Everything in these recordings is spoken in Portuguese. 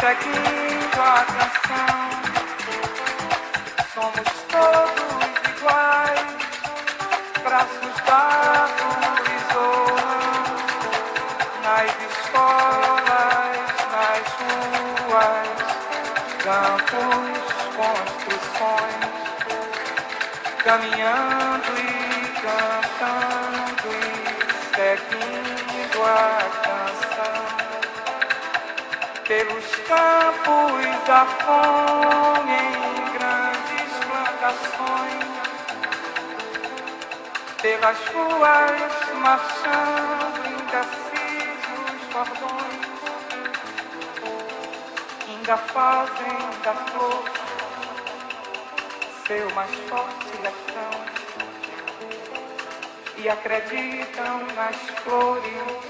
seguindo a canção. Somos todos iguais, braços dados horas, nas escolas, nas ruas, campos, construções, caminhando e cantando e seguindo a canção. Pelos campos da fome em grandes plantações, pelas ruas marchando indecisos cordões, ainda fazem da flor seu mais forte leção e acreditam nas flores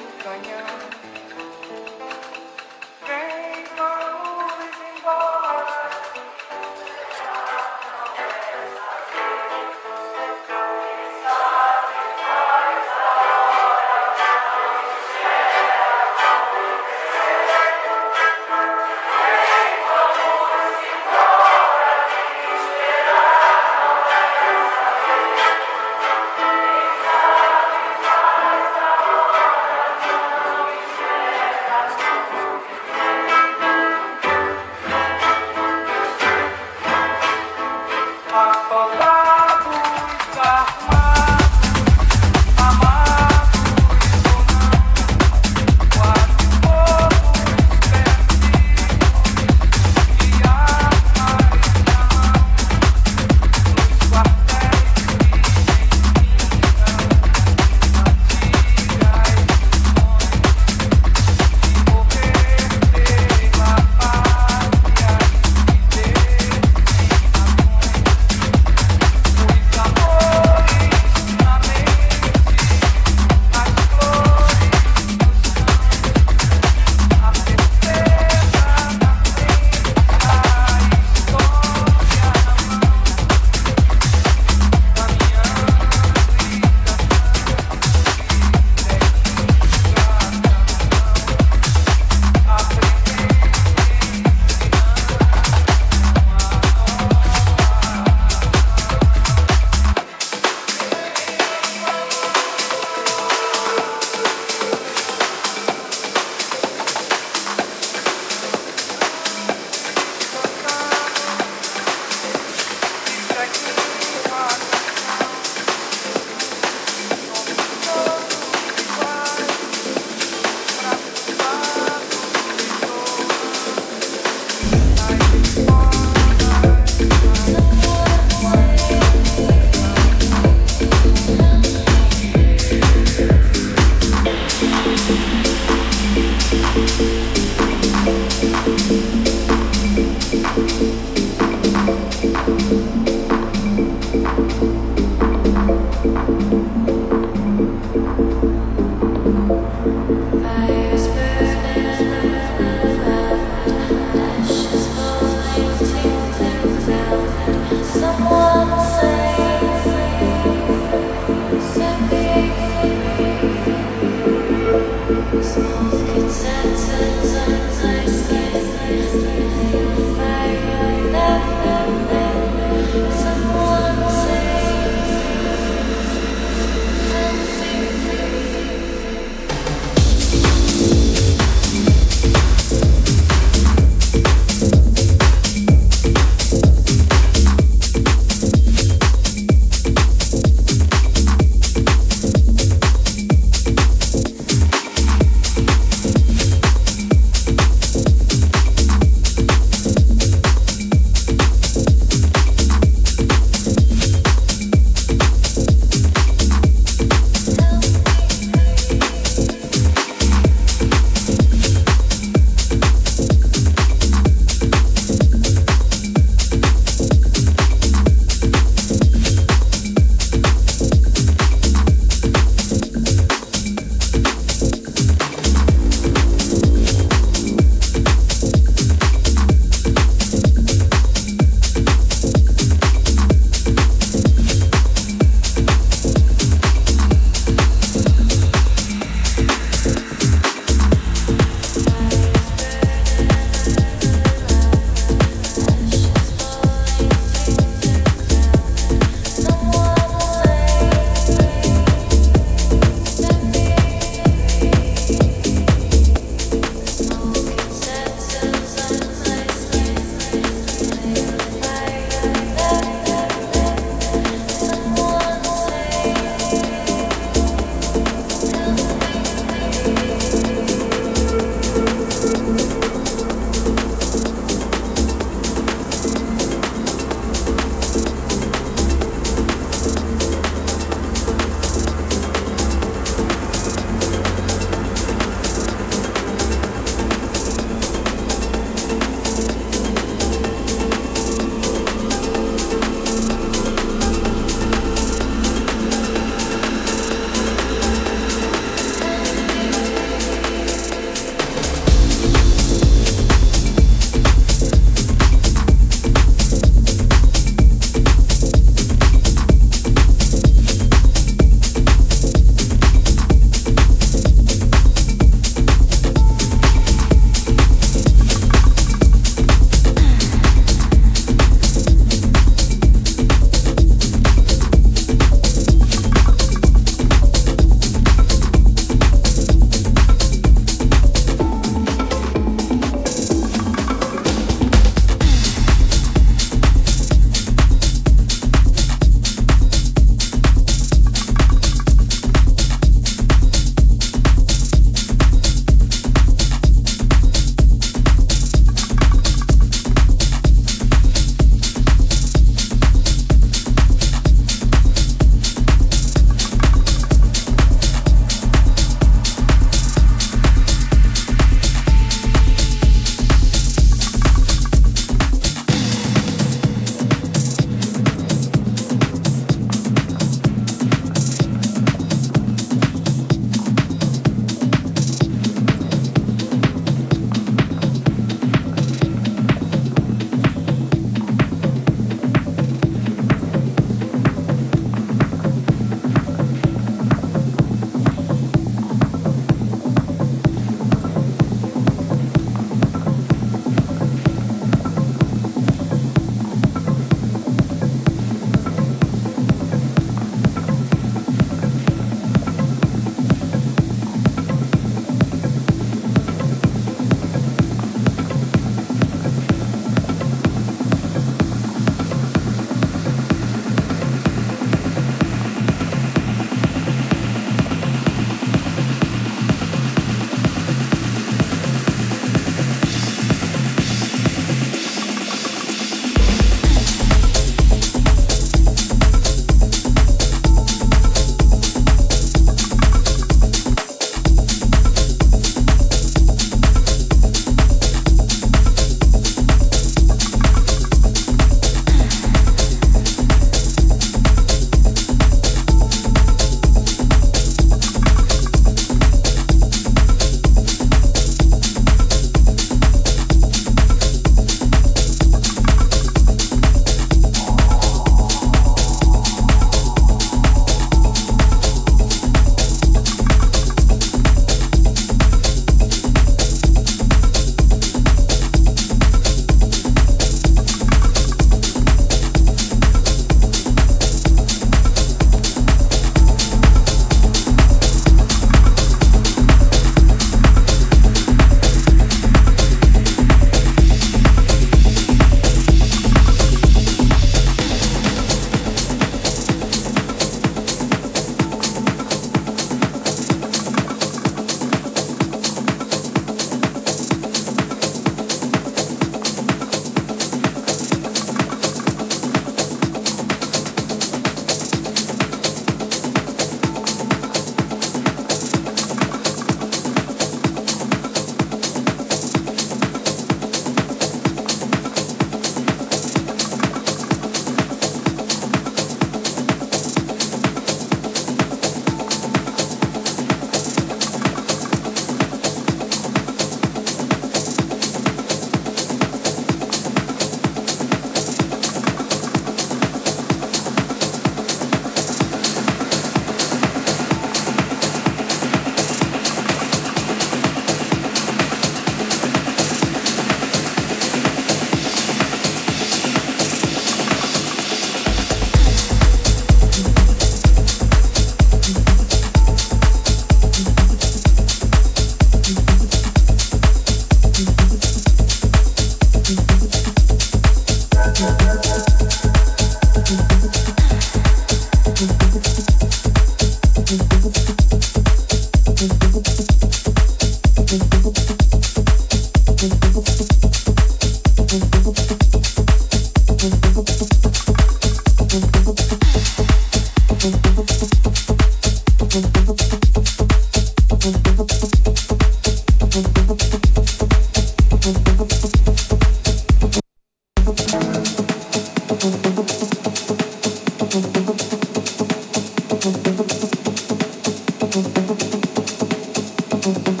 thank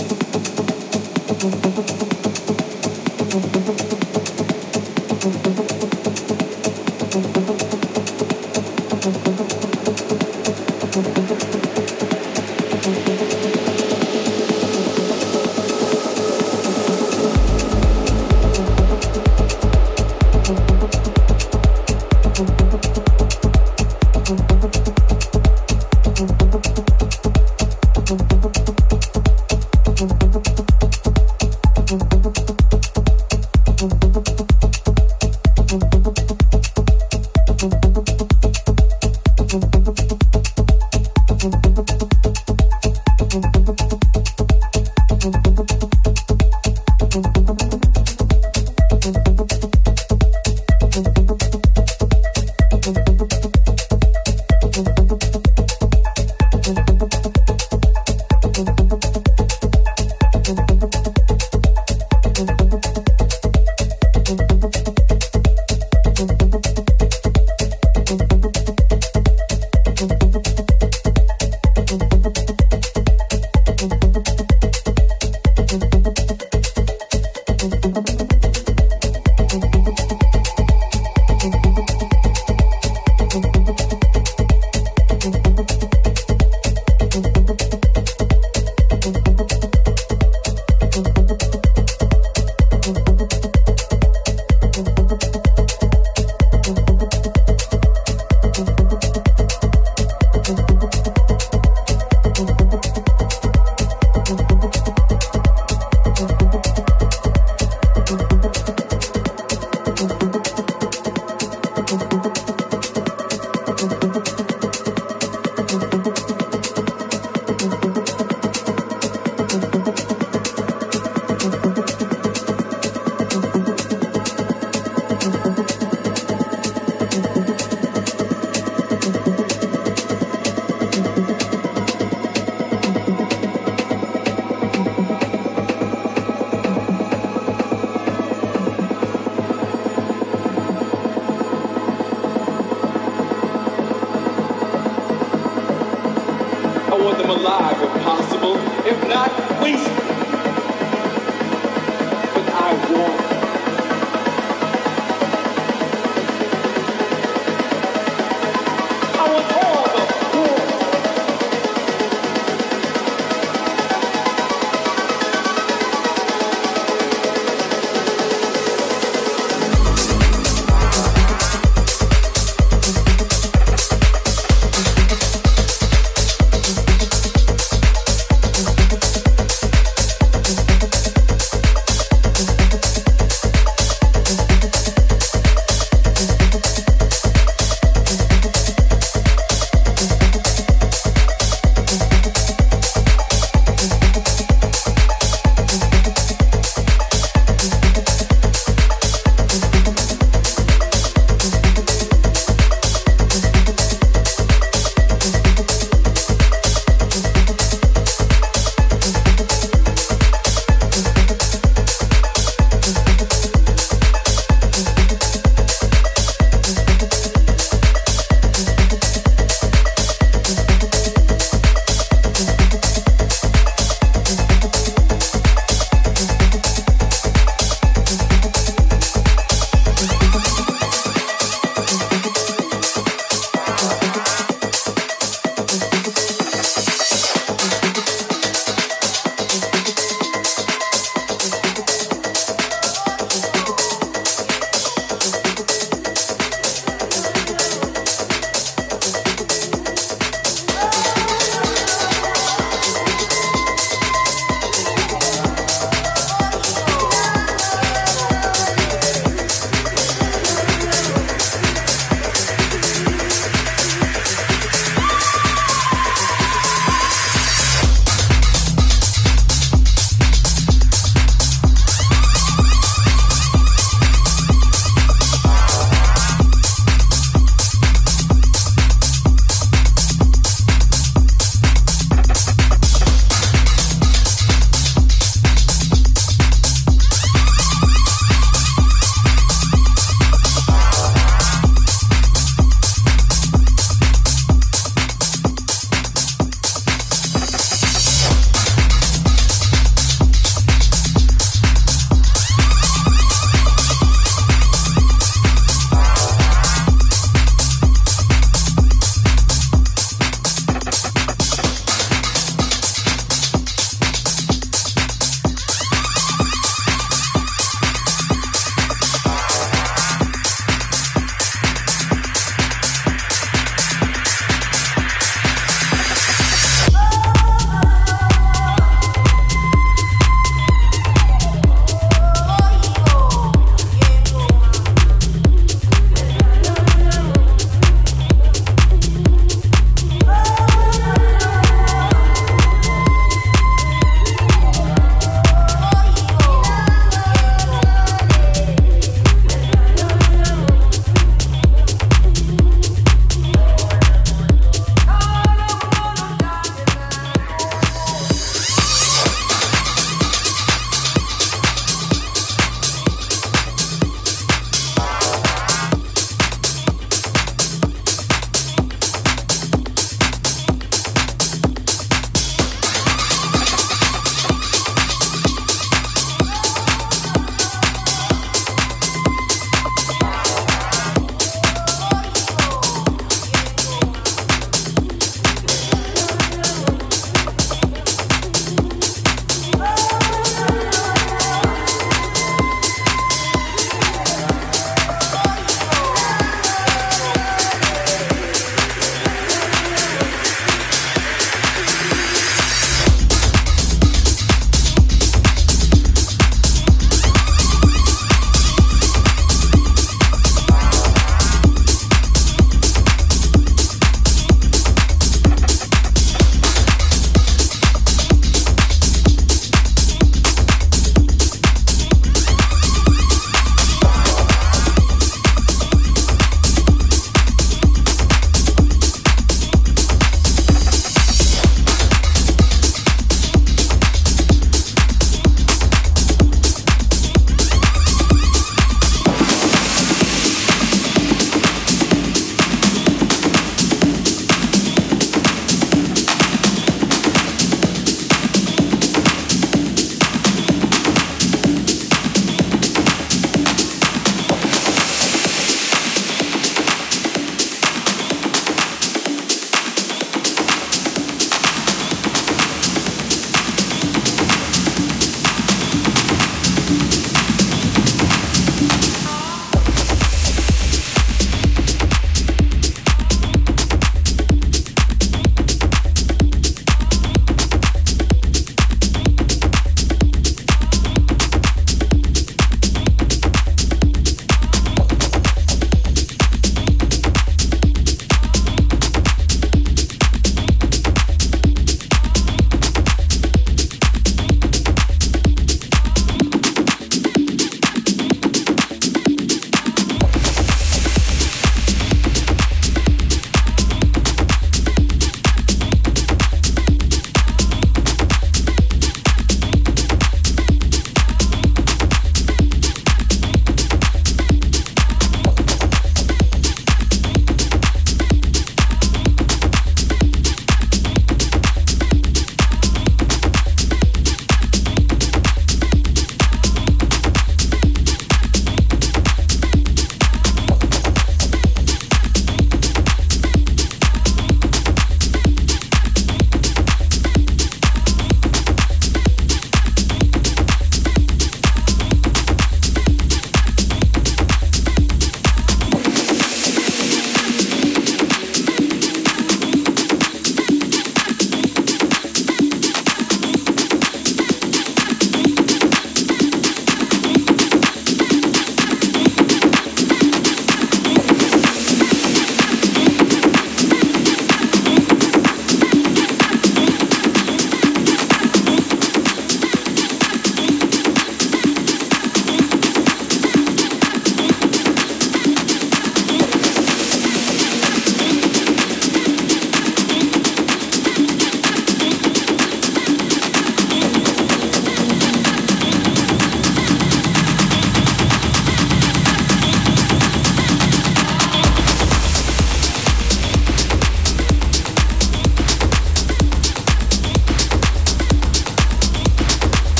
you. them alive if possible, if not, waste them. But I want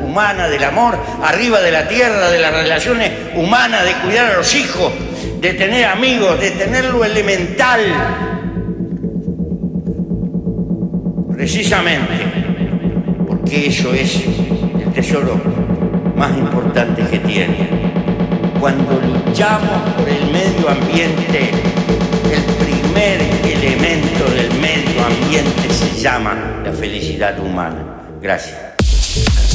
humana, del amor, arriba de la tierra, de las relaciones humanas, de cuidar a los hijos, de tener amigos, de tener lo elemental. Precisamente porque eso es el tesoro más importante que tiene. Cuando luchamos por el medio ambiente, el primer elemento del se llama la felicidad humana. Gracias.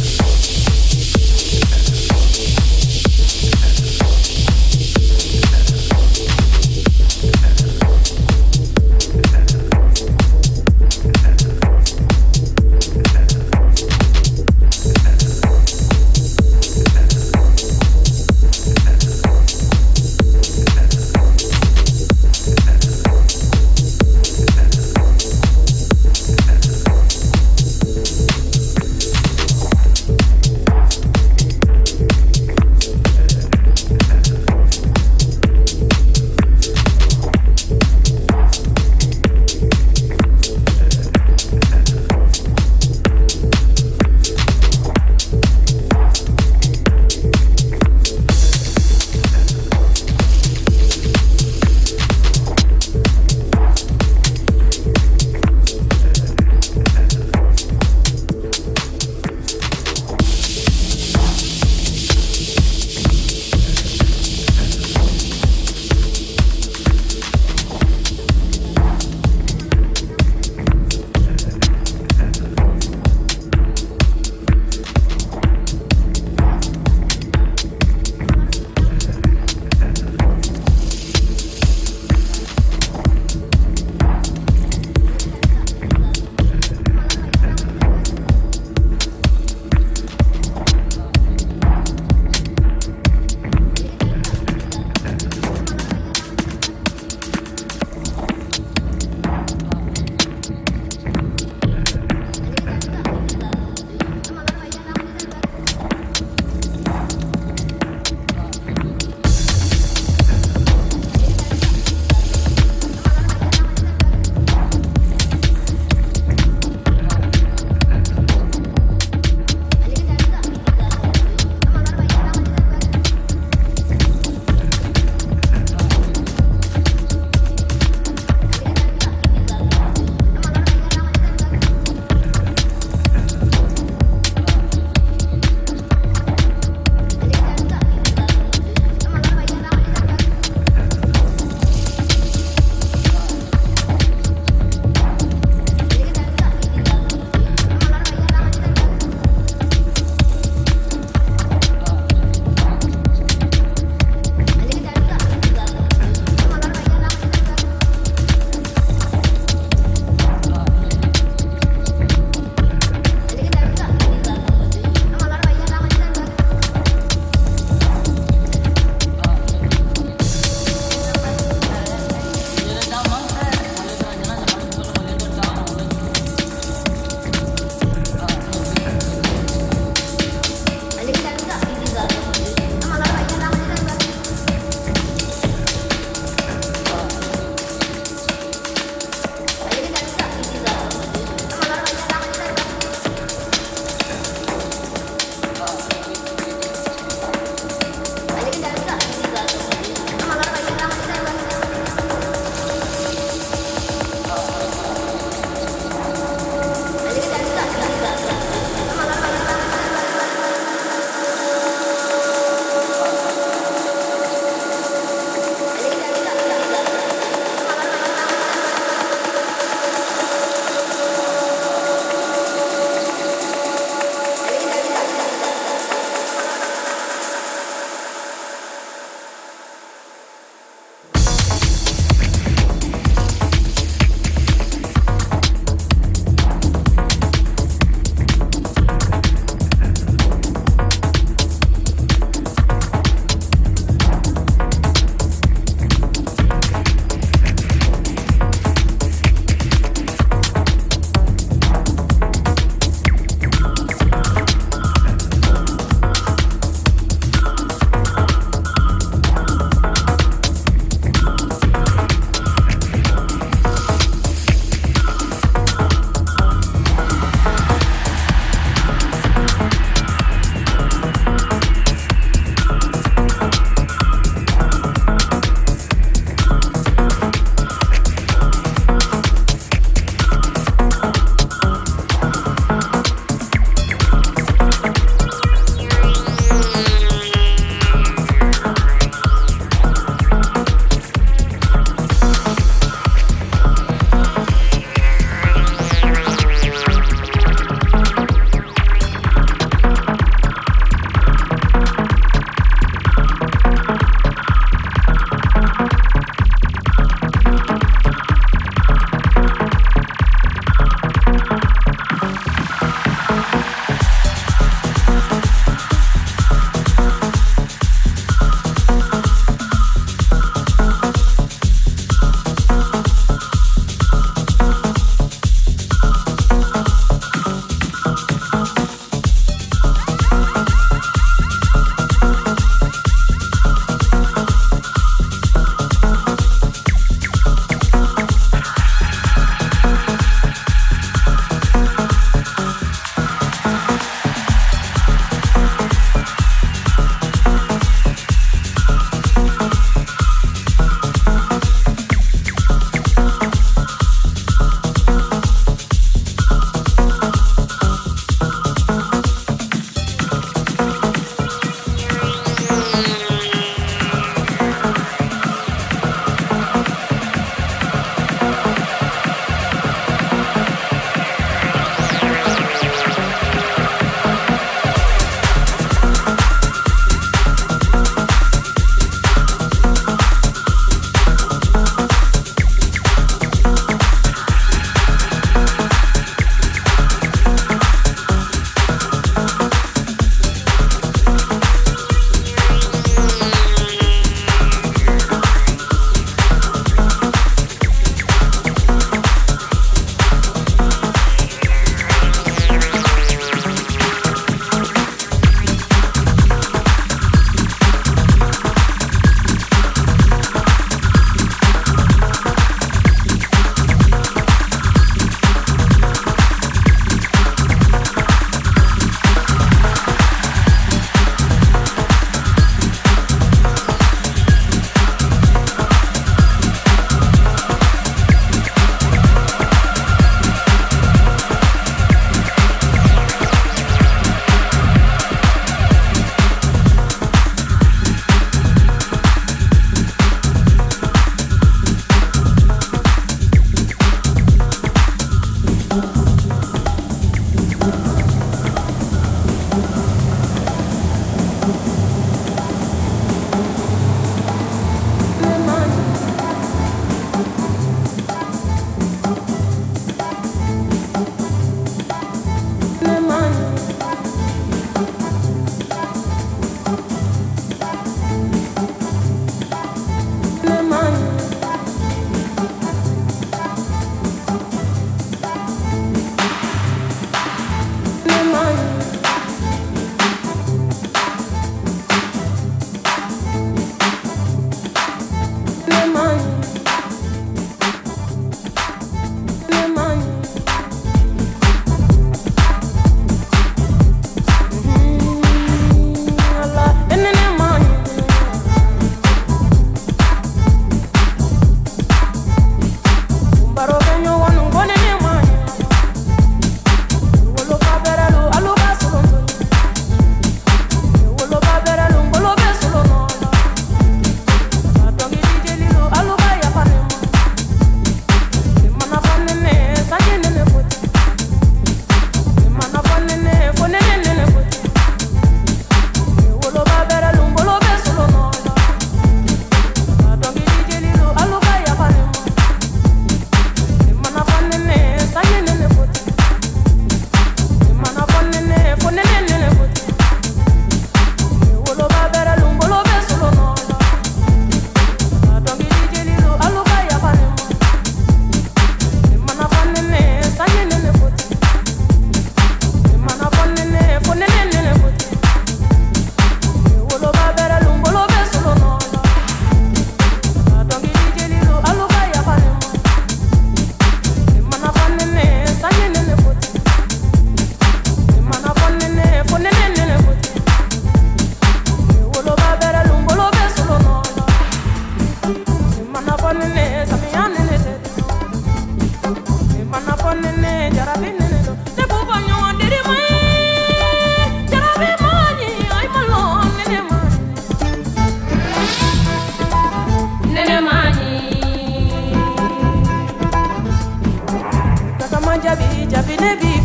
Gasamande